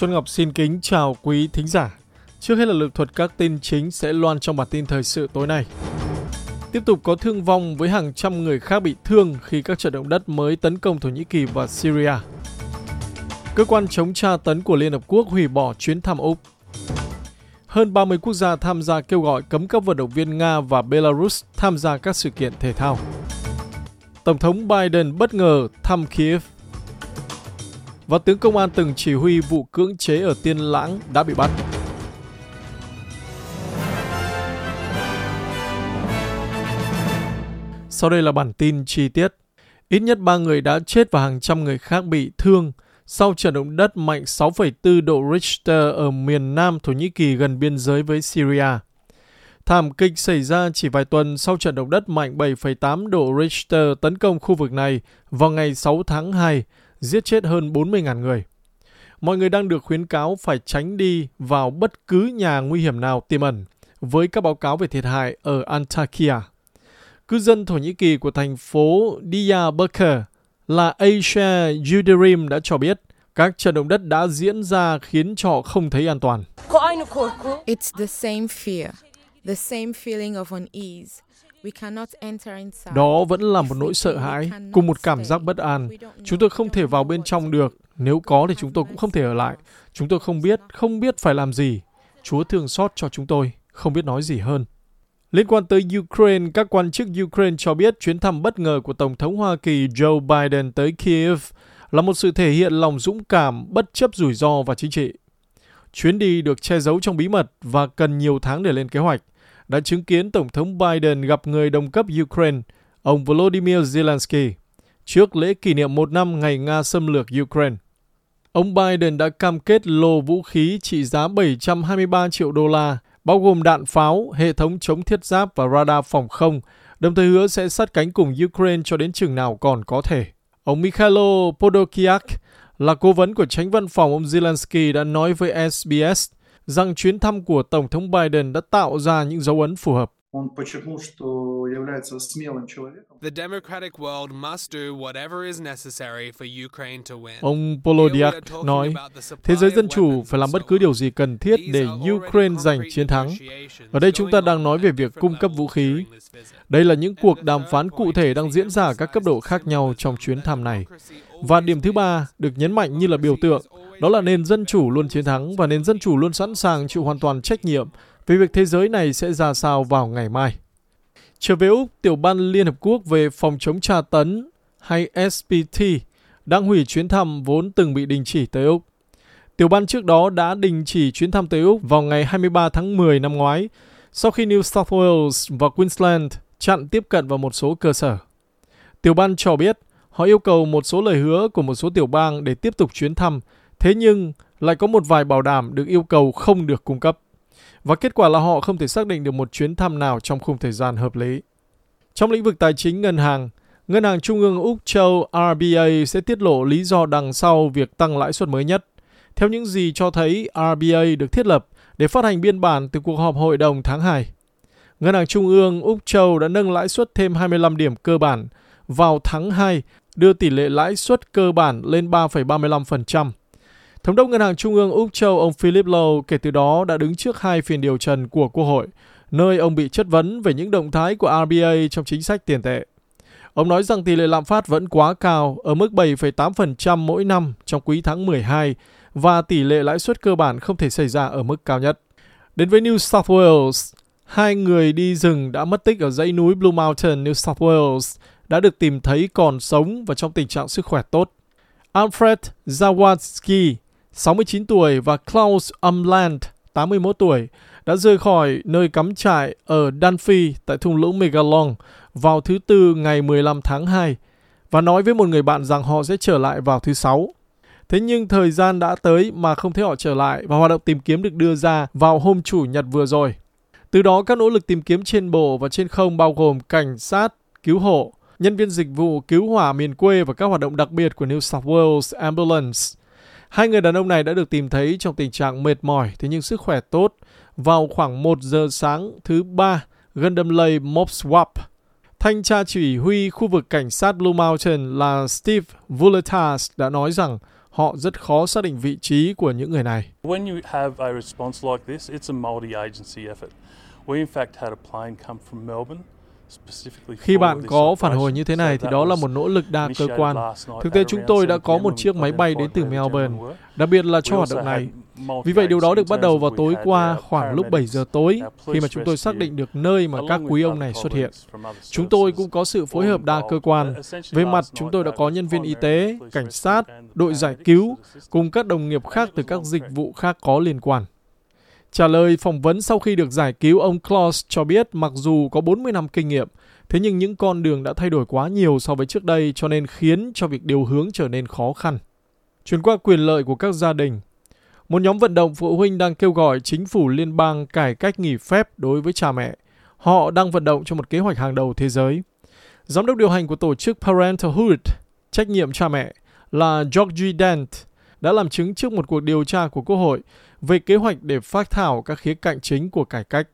Xuân Ngọc xin kính chào quý thính giả. Trước hết là lược thuật các tin chính sẽ loan trong bản tin thời sự tối nay. Tiếp tục có thương vong với hàng trăm người khác bị thương khi các trận động đất mới tấn công Thổ Nhĩ Kỳ và Syria. Cơ quan chống tra tấn của Liên Hợp Quốc hủy bỏ chuyến thăm Úc. Hơn 30 quốc gia tham gia kêu gọi cấm các vận động viên Nga và Belarus tham gia các sự kiện thể thao. Tổng thống Biden bất ngờ thăm Kiev. Và tướng công an từng chỉ huy vụ cưỡng chế ở Tiên Lãng đã bị bắt. Sau đây là bản tin chi tiết. Ít nhất 3 người đã chết và hàng trăm người khác bị thương sau trận động đất mạnh 6,4 độ Richter ở miền nam Thổ Nhĩ Kỳ gần biên giới với Syria. Thảm kịch xảy ra chỉ vài tuần sau trận động đất mạnh 7,8 độ Richter tấn công khu vực này vào ngày 6 tháng 2, giết chết hơn 40.000 người. Mọi người đang được khuyến cáo phải tránh đi vào bất cứ nhà nguy hiểm nào tiềm ẩn, với các báo cáo về thiệt hại ở Antakya. Cư dân Thổ Nhĩ Kỳ của thành phố Diyarbakir là Asia Yuderim đã cho biết các trận động đất đã diễn ra khiến cho họ không thấy an toàn. It's the same fear, the same feeling of unease. Đó vẫn là một nỗi sợ hãi, cùng một cảm giác bất an. Chúng tôi không thể vào bên trong được. Nếu có thì chúng tôi cũng không thể ở lại. Chúng tôi không biết, không biết phải làm gì. Chúa thương xót cho chúng tôi, không biết nói gì hơn. Liên quan tới Ukraine, các quan chức Ukraine cho biết chuyến thăm bất ngờ của Tổng thống Hoa Kỳ Joe Biden tới Kiev là một sự thể hiện lòng dũng cảm bất chấp rủi ro và chính trị. Chuyến đi được che giấu trong bí mật và cần nhiều tháng để lên kế hoạch, đã chứng kiến Tổng thống Biden gặp người đồng cấp Ukraine, ông Volodymyr Zelensky, trước lễ kỷ niệm một năm ngày Nga xâm lược Ukraine. Ông Biden đã cam kết lô vũ khí trị giá 723 triệu đô la bao gồm đạn pháo, hệ thống chống thiết giáp và radar phòng không, đồng thời hứa sẽ sát cánh cùng Ukraine cho đến chừng nào còn có thể. Ông Mikhailo Podolyak là cố vấn của tránh văn phòng ông Zelensky đã nói với SBS rằng chuyến thăm của Tổng thống Biden đã tạo ra những dấu ấn phù hợp. Ông Polodiak nói, thế giới dân chủ phải làm bất cứ điều gì cần thiết để Ukraine giành chiến thắng. Ở đây chúng ta đang nói về việc cung cấp vũ khí. Đây là những cuộc đàm phán cụ thể đang diễn ra ở các cấp độ khác nhau trong chuyến thăm này. Và điểm thứ ba được nhấn mạnh như là biểu tượng đó là nền dân chủ luôn chiến thắng và nền dân chủ luôn sẵn sàng chịu hoàn toàn trách nhiệm về việc thế giới này sẽ ra sao vào ngày mai. Trở về Úc, Tiểu ban Liên Hợp Quốc về phòng chống tra tấn hay SPT đang hủy chuyến thăm vốn từng bị đình chỉ tới Úc. Tiểu ban trước đó đã đình chỉ chuyến thăm tới Úc vào ngày 23 tháng 10 năm ngoái sau khi New South Wales và Queensland chặn tiếp cận vào một số cơ sở. Tiểu ban cho biết họ yêu cầu một số lời hứa của một số tiểu bang để tiếp tục chuyến thăm, thế nhưng lại có một vài bảo đảm được yêu cầu không được cung cấp và kết quả là họ không thể xác định được một chuyến thăm nào trong khung thời gian hợp lý. Trong lĩnh vực tài chính ngân hàng, Ngân hàng Trung ương Úc Châu RBA sẽ tiết lộ lý do đằng sau việc tăng lãi suất mới nhất. Theo những gì cho thấy RBA được thiết lập để phát hành biên bản từ cuộc họp hội đồng tháng 2. Ngân hàng Trung ương Úc Châu đã nâng lãi suất thêm 25 điểm cơ bản vào tháng 2, đưa tỷ lệ lãi suất cơ bản lên 3,35%. Thống đốc Ngân hàng Trung ương Úc Châu ông Philip Lowe kể từ đó đã đứng trước hai phiên điều trần của Quốc hội, nơi ông bị chất vấn về những động thái của RBA trong chính sách tiền tệ. Ông nói rằng tỷ lệ lạm phát vẫn quá cao ở mức 7,8% mỗi năm trong quý tháng 12 và tỷ lệ lãi suất cơ bản không thể xảy ra ở mức cao nhất. Đến với New South Wales, hai người đi rừng đã mất tích ở dãy núi Blue Mountain, New South Wales đã được tìm thấy còn sống và trong tình trạng sức khỏe tốt. Alfred Zawadzki 69 tuổi và Klaus Umland, 81 tuổi, đã rời khỏi nơi cắm trại ở Dunphy tại thung lũng Megalong vào thứ Tư ngày 15 tháng 2 và nói với một người bạn rằng họ sẽ trở lại vào thứ Sáu. Thế nhưng thời gian đã tới mà không thấy họ trở lại và hoạt động tìm kiếm được đưa ra vào hôm Chủ nhật vừa rồi. Từ đó các nỗ lực tìm kiếm trên bộ và trên không bao gồm cảnh sát, cứu hộ, nhân viên dịch vụ cứu hỏa miền quê và các hoạt động đặc biệt của New South Wales Ambulance Hai người đàn ông này đã được tìm thấy trong tình trạng mệt mỏi thế nhưng sức khỏe tốt vào khoảng 1 giờ sáng thứ ba gần đầm lầy Mopswap. Thanh tra chỉ huy khu vực cảnh sát Blue Mountain là Steve Vuletas đã nói rằng Họ rất khó xác định vị trí của những người này. When you have a response like this, it's a multi-agency effort. We in fact had a plane come from Melbourne khi bạn có phản hồi như thế này thì đó là một nỗ lực đa cơ quan. Thực tế chúng tôi đã có một chiếc máy bay đến từ Melbourne, đặc biệt là cho hoạt động này. Vì vậy điều đó được bắt đầu vào tối qua khoảng lúc 7 giờ tối khi mà chúng tôi xác định được nơi mà các quý ông này xuất hiện. Chúng tôi cũng có sự phối hợp đa cơ quan. Về mặt chúng tôi đã có nhân viên y tế, cảnh sát, đội giải cứu cùng các đồng nghiệp khác từ các dịch vụ khác có liên quan. Trả lời phỏng vấn sau khi được giải cứu, ông Claus cho biết mặc dù có 40 năm kinh nghiệm, thế nhưng những con đường đã thay đổi quá nhiều so với trước đây cho nên khiến cho việc điều hướng trở nên khó khăn. Chuyển qua quyền lợi của các gia đình. Một nhóm vận động phụ huynh đang kêu gọi chính phủ liên bang cải cách nghỉ phép đối với cha mẹ. Họ đang vận động cho một kế hoạch hàng đầu thế giới. Giám đốc điều hành của tổ chức Parenthood, trách nhiệm cha mẹ, là Georgie Dent, đã làm chứng trước một cuộc điều tra của Quốc hội về kế hoạch để phát thảo các khía cạnh chính của cải cách.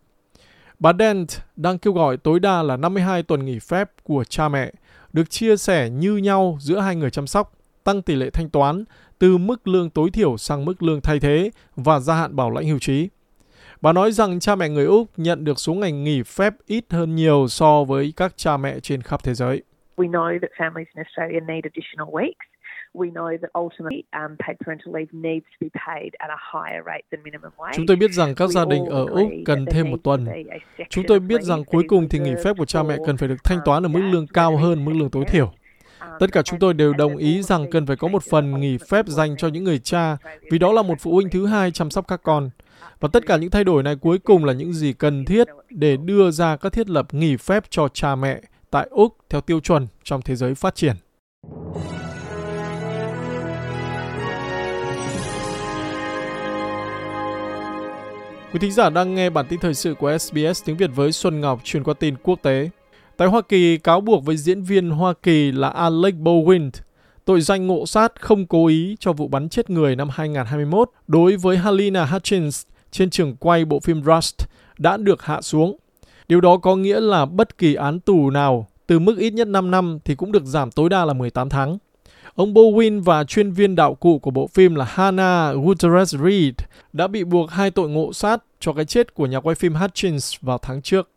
Bà Dent đang kêu gọi tối đa là 52 tuần nghỉ phép của cha mẹ được chia sẻ như nhau giữa hai người chăm sóc, tăng tỷ lệ thanh toán từ mức lương tối thiểu sang mức lương thay thế và gia hạn bảo lãnh hưu trí. Bà nói rằng cha mẹ người Úc nhận được số ngày nghỉ phép ít hơn nhiều so với các cha mẹ trên khắp thế giới. We know that families in Australia need additional weeks we know that ultimately um, paid parental leave needs to be paid at a higher rate than minimum wage. Chúng tôi biết rằng các gia đình ở Úc cần thêm một tuần. Chúng tôi biết rằng cuối cùng thì nghỉ phép của cha mẹ cần phải được thanh toán ở mức lương cao hơn mức lương tối thiểu. Tất cả chúng tôi đều đồng ý rằng cần phải có một phần nghỉ phép dành cho những người cha, vì đó là một phụ huynh thứ hai chăm sóc các con. Và tất cả những thay đổi này cuối cùng là những gì cần thiết để đưa ra các thiết lập nghỉ phép cho cha mẹ tại Úc theo tiêu chuẩn trong thế giới phát triển. Quý thính giả đang nghe bản tin thời sự của SBS tiếng Việt với Xuân Ngọc truyền qua tin quốc tế. Tại Hoa Kỳ, cáo buộc với diễn viên Hoa Kỳ là Alec Baldwin tội danh ngộ sát không cố ý cho vụ bắn chết người năm 2021 đối với Halina Hutchins trên trường quay bộ phim Rust đã được hạ xuống. Điều đó có nghĩa là bất kỳ án tù nào từ mức ít nhất 5 năm thì cũng được giảm tối đa là 18 tháng. Ông Bowen và chuyên viên đạo cụ của bộ phim là Hannah Gutierrez Reed đã bị buộc hai tội ngộ sát cho cái chết của nhà quay phim Hutchins vào tháng trước.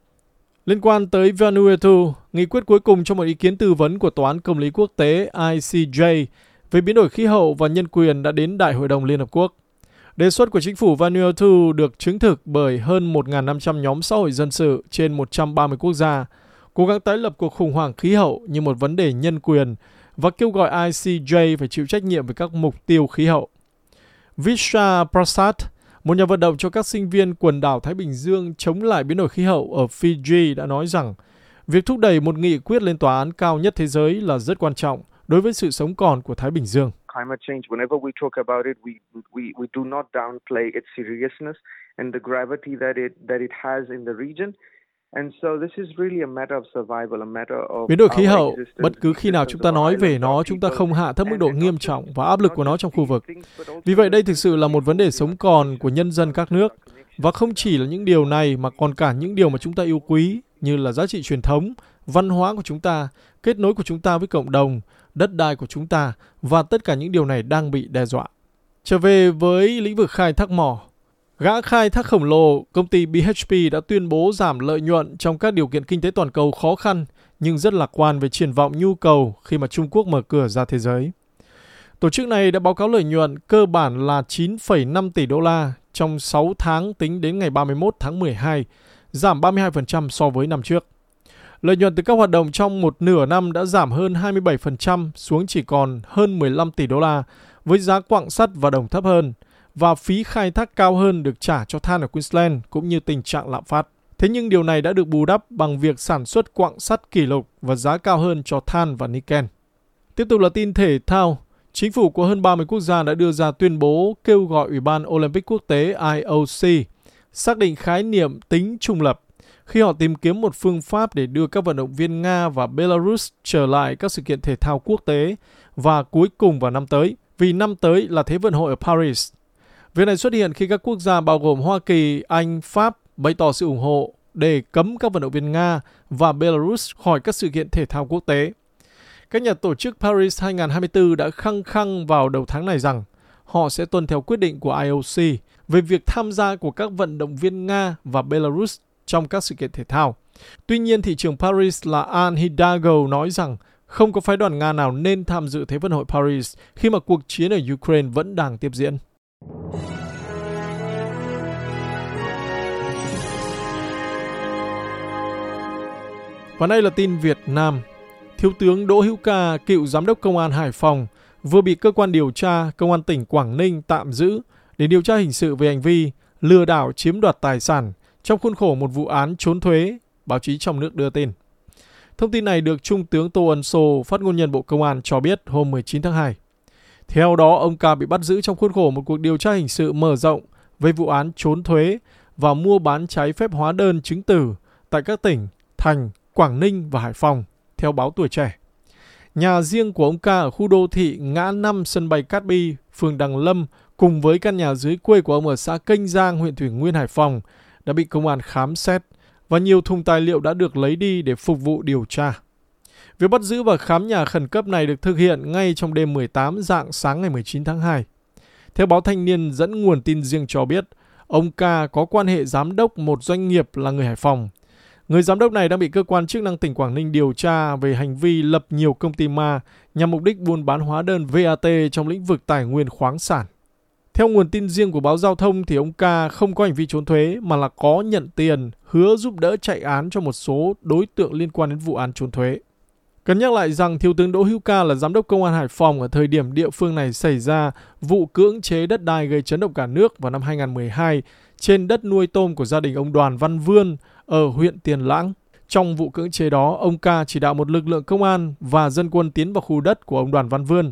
Liên quan tới Vanuatu, nghị quyết cuối cùng cho một ý kiến tư vấn của Tòa án Công lý Quốc tế ICJ về biến đổi khí hậu và nhân quyền đã đến Đại hội đồng Liên Hợp Quốc. Đề xuất của chính phủ Vanuatu được chứng thực bởi hơn 1.500 nhóm xã hội dân sự trên 130 quốc gia, cố gắng tái lập cuộc khủng hoảng khí hậu như một vấn đề nhân quyền và kêu gọi ICJ phải chịu trách nhiệm về các mục tiêu khí hậu. Visha Prasad, một nhà vận động cho các sinh viên quần đảo Thái Bình Dương chống lại biến đổi khí hậu ở Fiji đã nói rằng, việc thúc đẩy một nghị quyết lên tòa án cao nhất thế giới là rất quan trọng đối với sự sống còn của Thái Bình Dương. Biến đổi khí hậu, bất cứ khi nào chúng ta nói về nó, chúng ta không hạ thấp mức độ nghiêm trọng và áp lực của nó trong khu vực. Vì vậy đây thực sự là một vấn đề sống còn của nhân dân các nước. Và không chỉ là những điều này mà còn cả những điều mà chúng ta yêu quý như là giá trị truyền thống, văn hóa của chúng ta, kết nối của chúng ta với cộng đồng, đất đai của chúng ta và tất cả những điều này đang bị đe dọa. Trở về với lĩnh vực khai thác mỏ, Gã khai thác khổng lồ, công ty BHP đã tuyên bố giảm lợi nhuận trong các điều kiện kinh tế toàn cầu khó khăn, nhưng rất lạc quan về triển vọng nhu cầu khi mà Trung Quốc mở cửa ra thế giới. Tổ chức này đã báo cáo lợi nhuận cơ bản là 9,5 tỷ đô la trong 6 tháng tính đến ngày 31 tháng 12, giảm 32% so với năm trước. Lợi nhuận từ các hoạt động trong một nửa năm đã giảm hơn 27% xuống chỉ còn hơn 15 tỷ đô la, với giá quặng sắt và đồng thấp hơn – và phí khai thác cao hơn được trả cho than ở Queensland cũng như tình trạng lạm phát. Thế nhưng điều này đã được bù đắp bằng việc sản xuất quặng sắt kỷ lục và giá cao hơn cho than và nickel. Tiếp tục là tin thể thao. Chính phủ của hơn 30 quốc gia đã đưa ra tuyên bố kêu gọi Ủy ban Olympic quốc tế IOC xác định khái niệm tính trung lập khi họ tìm kiếm một phương pháp để đưa các vận động viên Nga và Belarus trở lại các sự kiện thể thao quốc tế và cuối cùng vào năm tới, vì năm tới là Thế vận hội ở Paris. Việc này xuất hiện khi các quốc gia bao gồm Hoa Kỳ, Anh, Pháp bày tỏ sự ủng hộ để cấm các vận động viên Nga và Belarus khỏi các sự kiện thể thao quốc tế. Các nhà tổ chức Paris 2024 đã khăng khăng vào đầu tháng này rằng họ sẽ tuân theo quyết định của IOC về việc tham gia của các vận động viên Nga và Belarus trong các sự kiện thể thao. Tuy nhiên, thị trường Paris là Anne Hidalgo nói rằng không có phái đoàn Nga nào nên tham dự Thế vận hội Paris khi mà cuộc chiến ở Ukraine vẫn đang tiếp diễn. Và đây là tin Việt Nam. Thiếu tướng Đỗ Hữu Ca, cựu giám đốc công an Hải Phòng, vừa bị cơ quan điều tra công an tỉnh Quảng Ninh tạm giữ để điều tra hình sự về hành vi lừa đảo chiếm đoạt tài sản trong khuôn khổ một vụ án trốn thuế, báo chí trong nước đưa tin. Thông tin này được Trung tướng Tô Ân Sô, phát ngôn nhân Bộ Công an cho biết hôm 19 tháng 2. Theo đó, ông Ca bị bắt giữ trong khuôn khổ một cuộc điều tra hình sự mở rộng về vụ án trốn thuế và mua bán trái phép hóa đơn chứng tử tại các tỉnh Thành, Quảng Ninh và Hải Phòng, theo báo Tuổi Trẻ. Nhà riêng của ông Ca ở khu đô thị ngã 5 sân bay Cát Bi, phường Đằng Lâm cùng với căn nhà dưới quê của ông ở xã Kênh Giang, huyện Thủy Nguyên, Hải Phòng đã bị công an khám xét và nhiều thùng tài liệu đã được lấy đi để phục vụ điều tra. Việc bắt giữ và khám nhà khẩn cấp này được thực hiện ngay trong đêm 18 dạng sáng ngày 19 tháng 2. Theo báo Thanh niên dẫn nguồn tin riêng cho biết, ông Ca có quan hệ giám đốc một doanh nghiệp là người Hải Phòng. Người giám đốc này đang bị cơ quan chức năng tỉnh Quảng Ninh điều tra về hành vi lập nhiều công ty ma nhằm mục đích buôn bán hóa đơn VAT trong lĩnh vực tài nguyên khoáng sản. Theo nguồn tin riêng của báo giao thông thì ông Ca không có hành vi trốn thuế mà là có nhận tiền, hứa giúp đỡ chạy án cho một số đối tượng liên quan đến vụ án trốn thuế. Cần nhắc lại rằng Thiếu tướng Đỗ Hữu Ca là giám đốc công an Hải Phòng ở thời điểm địa phương này xảy ra vụ cưỡng chế đất đai gây chấn động cả nước vào năm 2012 trên đất nuôi tôm của gia đình ông Đoàn Văn Vươn ở huyện Tiền Lãng. Trong vụ cưỡng chế đó, ông Ca chỉ đạo một lực lượng công an và dân quân tiến vào khu đất của ông Đoàn Văn Vươn.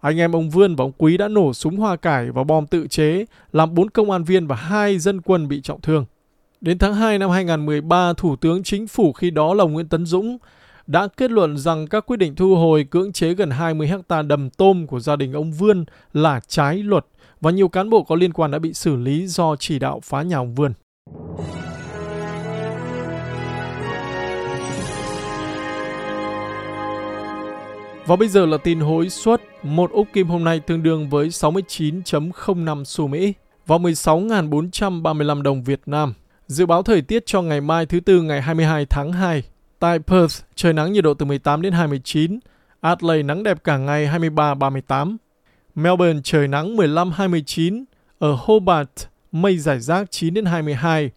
Anh em ông Vươn và ông Quý đã nổ súng hoa cải và bom tự chế, làm 4 công an viên và 2 dân quân bị trọng thương. Đến tháng 2 năm 2013, Thủ tướng Chính phủ khi đó là Nguyễn Tấn Dũng đã kết luận rằng các quyết định thu hồi cưỡng chế gần 20 hecta đầm tôm của gia đình ông Vươn là trái luật và nhiều cán bộ có liên quan đã bị xử lý do chỉ đạo phá nhà ông Vươn. Và bây giờ là tin hối suất. Một úc kim hôm nay tương đương với 69.05 xu Mỹ và 16.435 đồng Việt Nam. Dự báo thời tiết cho ngày mai thứ Tư ngày 22 tháng 2. Tại Perth, trời nắng nhiệt độ từ 18 đến 29. Adelaide nắng đẹp cả ngày 23-38. Melbourne trời nắng 15-29. Ở Hobart, mây giải rác 9 đến 22.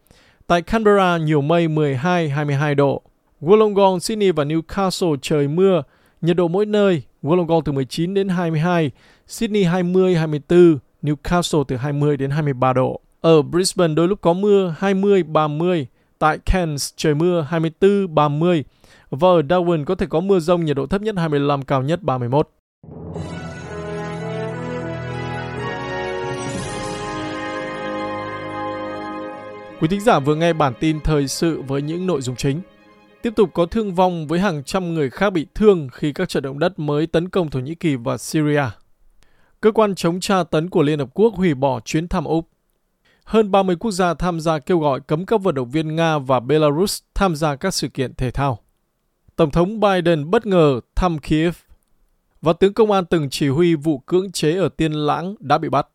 Tại Canberra nhiều mây 12-22 độ. Wollongong, Sydney và Newcastle trời mưa Nhiệt độ mỗi nơi, Wollongong từ 19 đến 22, Sydney 20, 24, Newcastle từ 20 đến 23 độ. Ở Brisbane đôi lúc có mưa 20, 30, tại Cairns trời mưa 24, 30 và ở Darwin có thể có mưa rông nhiệt độ thấp nhất 25, cao nhất 31. Quý thính giả vừa nghe bản tin thời sự với những nội dung chính. Tiếp tục có thương vong với hàng trăm người khác bị thương khi các trận động đất mới tấn công Thổ Nhĩ Kỳ và Syria. Cơ quan chống tra tấn của Liên Hợp Quốc hủy bỏ chuyến thăm Úc. Hơn 30 quốc gia tham gia kêu gọi cấm các vận động viên Nga và Belarus tham gia các sự kiện thể thao. Tổng thống Biden bất ngờ thăm Kiev và tướng công an từng chỉ huy vụ cưỡng chế ở Tiên Lãng đã bị bắt.